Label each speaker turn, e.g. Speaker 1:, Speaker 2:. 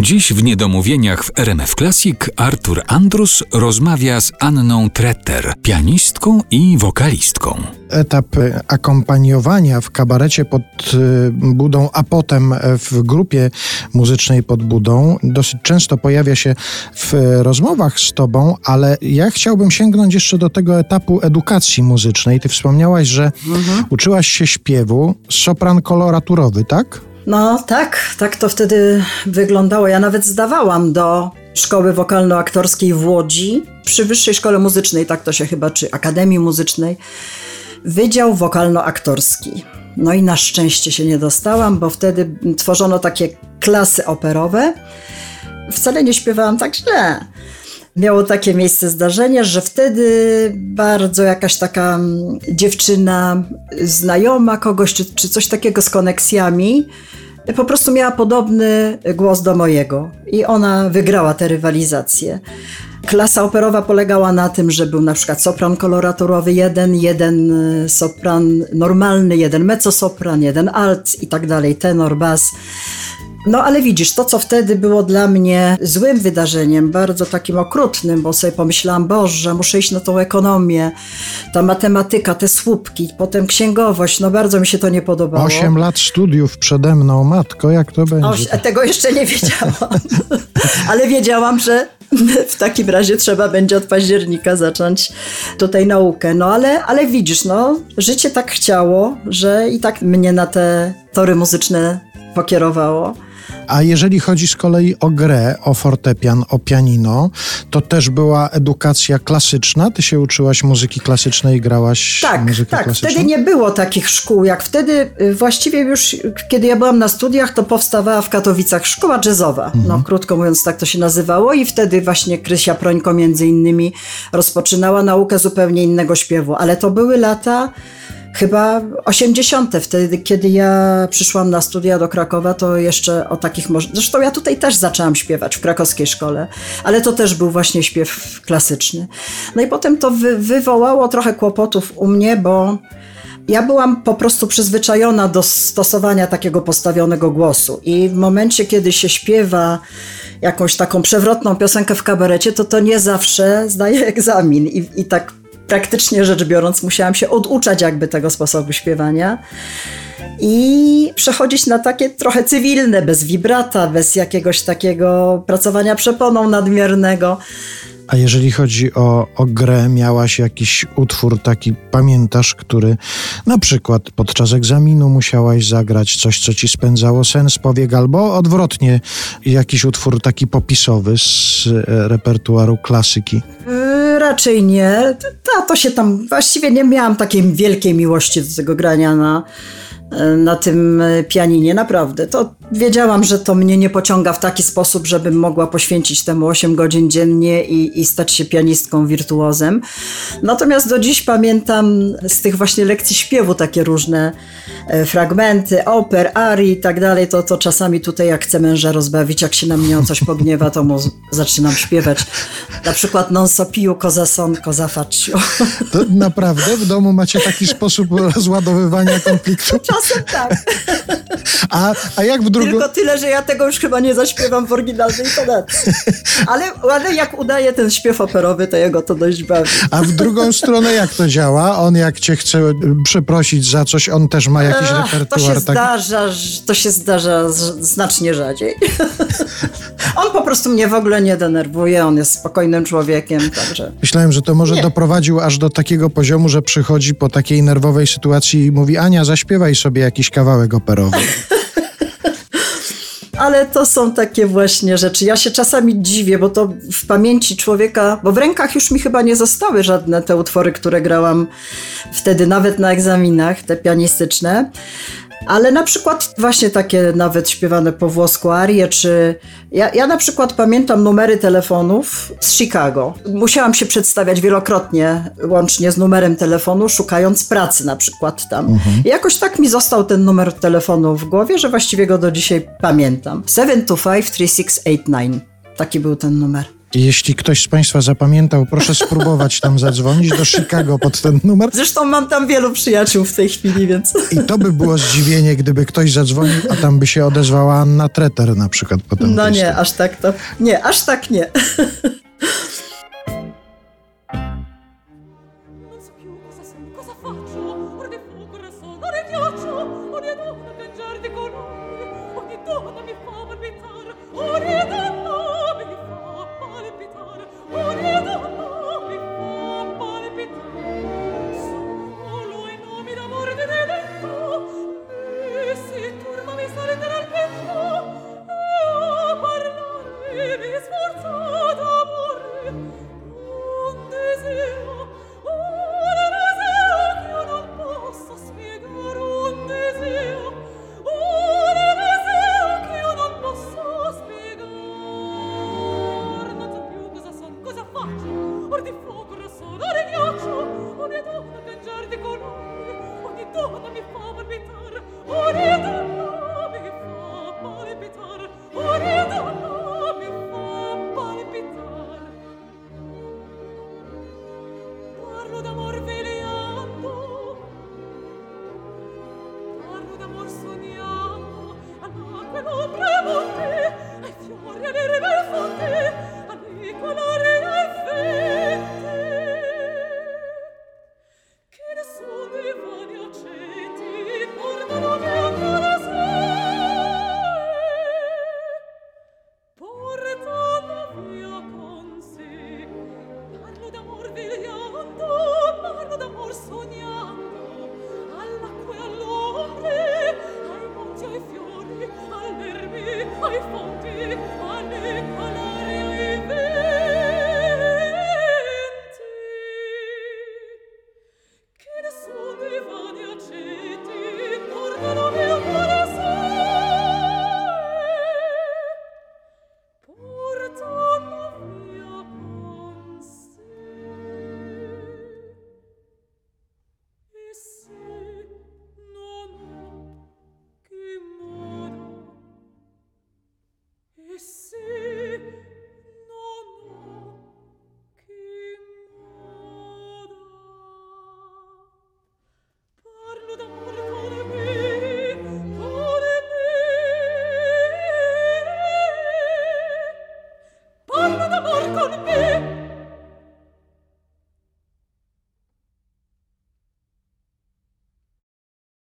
Speaker 1: Dziś w Niedomówieniach w RMF Classic Artur Andrus rozmawia z Anną Tretter, pianistką i wokalistką.
Speaker 2: Etap akompaniowania w kabarecie pod y, budą, a potem w grupie muzycznej pod budą dosyć często pojawia się w rozmowach z tobą, ale ja chciałbym sięgnąć jeszcze do tego etapu edukacji muzycznej. Ty wspomniałaś, że mhm. uczyłaś się śpiewu, sopran koloraturowy, tak?
Speaker 3: No tak, tak to wtedy wyglądało. Ja nawet zdawałam do szkoły wokalno-aktorskiej w Łodzi, przy Wyższej Szkole Muzycznej, tak to się chyba, czy Akademii Muzycznej, Wydział Wokalno-Aktorski. No i na szczęście się nie dostałam, bo wtedy tworzono takie klasy operowe. Wcale nie śpiewałam tak źle miało takie miejsce zdarzenie, że wtedy bardzo jakaś taka mm, dziewczyna, znajoma kogoś, czy, czy coś takiego z koneksjami, po prostu miała podobny głos do mojego i ona wygrała tę rywalizację. Klasa operowa polegała na tym, że był na przykład sopran koloratorowy jeden, jeden y, sopran normalny, jeden mezzosopran, jeden alt i tak dalej, tenor, bas. No ale widzisz, to co wtedy było dla mnie złym wydarzeniem, bardzo takim okrutnym, bo sobie pomyślałam, Boże, muszę iść na tą ekonomię, ta matematyka, te słupki, potem księgowość, no bardzo mi się to nie podobało.
Speaker 2: Osiem lat studiów przede mną, matko, jak to będzie? Oś,
Speaker 3: tego jeszcze nie wiedziałam, ale wiedziałam, że w takim razie trzeba będzie od października zacząć tutaj naukę. No ale, ale widzisz, no, życie tak chciało, że i tak mnie na te tory muzyczne pokierowało.
Speaker 2: A jeżeli chodzi z kolei o grę, o fortepian, o pianino, to też była edukacja klasyczna? Ty się uczyłaś muzyki klasycznej i grałaś
Speaker 3: tak,
Speaker 2: muzykę
Speaker 3: tak.
Speaker 2: klasyczną?
Speaker 3: Wtedy nie było takich szkół jak wtedy. Właściwie już kiedy ja byłam na studiach, to powstawała w Katowicach szkoła jazzowa. Mhm. No krótko mówiąc tak to się nazywało i wtedy właśnie Krysia Prońko między innymi rozpoczynała naukę zupełnie innego śpiewu. Ale to były lata chyba 80. wtedy, kiedy ja przyszłam na studia do Krakowa, to jeszcze o takich może. Zresztą ja tutaj też zaczęłam śpiewać w krakowskiej szkole, ale to też był właśnie śpiew klasyczny. No i potem to wy wywołało trochę kłopotów u mnie, bo ja byłam po prostu przyzwyczajona do stosowania takiego postawionego głosu. I w momencie, kiedy się śpiewa jakąś taką przewrotną piosenkę w kabarecie, to to nie zawsze zdaje egzamin. I, i tak praktycznie rzecz biorąc, musiałam się oduczać jakby tego sposobu śpiewania i przechodzić na takie trochę cywilne, bez wibrata, bez jakiegoś takiego pracowania przeponą nadmiernego.
Speaker 2: A jeżeli chodzi o, o grę, miałaś jakiś utwór taki, pamiętasz, który na przykład podczas egzaminu musiałaś zagrać coś, co ci spędzało sens powiek, albo odwrotnie, jakiś utwór taki popisowy z e, repertuaru klasyki?
Speaker 3: Yy, raczej nie. To, to się tam, właściwie nie miałam takiej wielkiej miłości do tego grania na na tym pianinie, naprawdę. To wiedziałam, że to mnie nie pociąga w taki sposób, żebym mogła poświęcić temu 8 godzin dziennie i, i stać się pianistką wirtuozem. Natomiast do dziś pamiętam z tych właśnie lekcji śpiewu takie różne e, fragmenty, oper, arii i tak dalej, to, to czasami tutaj jak chcę męża rozbawić, jak się na mnie o coś pogniewa, to mu zaczynam śpiewać. Na przykład non so piu, cosa son, cosa faccio.
Speaker 2: To naprawdę w domu macie taki sposób rozładowywania konfliktu?
Speaker 3: Czasem tak.
Speaker 2: A, a jak w
Speaker 3: Tylko tyle, że ja tego już chyba nie zaśpiewam w oryginalnej tonacji. Ale, ale jak udaje ten śpiew operowy, to jego to dość bawi.
Speaker 2: A w drugą stronę jak to działa? On jak cię chce przeprosić za coś, on też ma jakiś repertuar?
Speaker 3: To się, tak... zdarza, to się zdarza znacznie rzadziej. On po prostu mnie w ogóle nie denerwuje, on jest spokojnym człowiekiem, także...
Speaker 2: Myślałem, że to może nie. doprowadził aż do takiego poziomu, że przychodzi po takiej nerwowej sytuacji i mówi Ania, zaśpiewaj sobie jakiś kawałek operowy.
Speaker 3: Ale to są takie właśnie rzeczy. Ja się czasami dziwię, bo to w pamięci człowieka, bo w rękach już mi chyba nie zostały żadne te utwory, które grałam wtedy, nawet na egzaminach, te pianistyczne. Ale na przykład właśnie takie nawet śpiewane po włosku arie, czy ja, ja na przykład pamiętam numery telefonów z Chicago. Musiałam się przedstawiać wielokrotnie, łącznie z numerem telefonu, szukając pracy na przykład tam. Mhm. I jakoś tak mi został ten numer telefonu w głowie, że właściwie go do dzisiaj pamiętam. 725 3689. Taki był ten numer.
Speaker 2: Jeśli ktoś z Państwa zapamiętał, proszę spróbować tam zadzwonić do Chicago pod ten numer.
Speaker 4: Zresztą mam tam wielu przyjaciół w tej chwili, więc.
Speaker 2: I to by było zdziwienie, gdyby ktoś zadzwonił, a tam by się odezwała Anna Treter na przykład potem.
Speaker 4: No nie, tak. aż tak to. Nie, aż tak nie.
Speaker 5: alle fonti, alle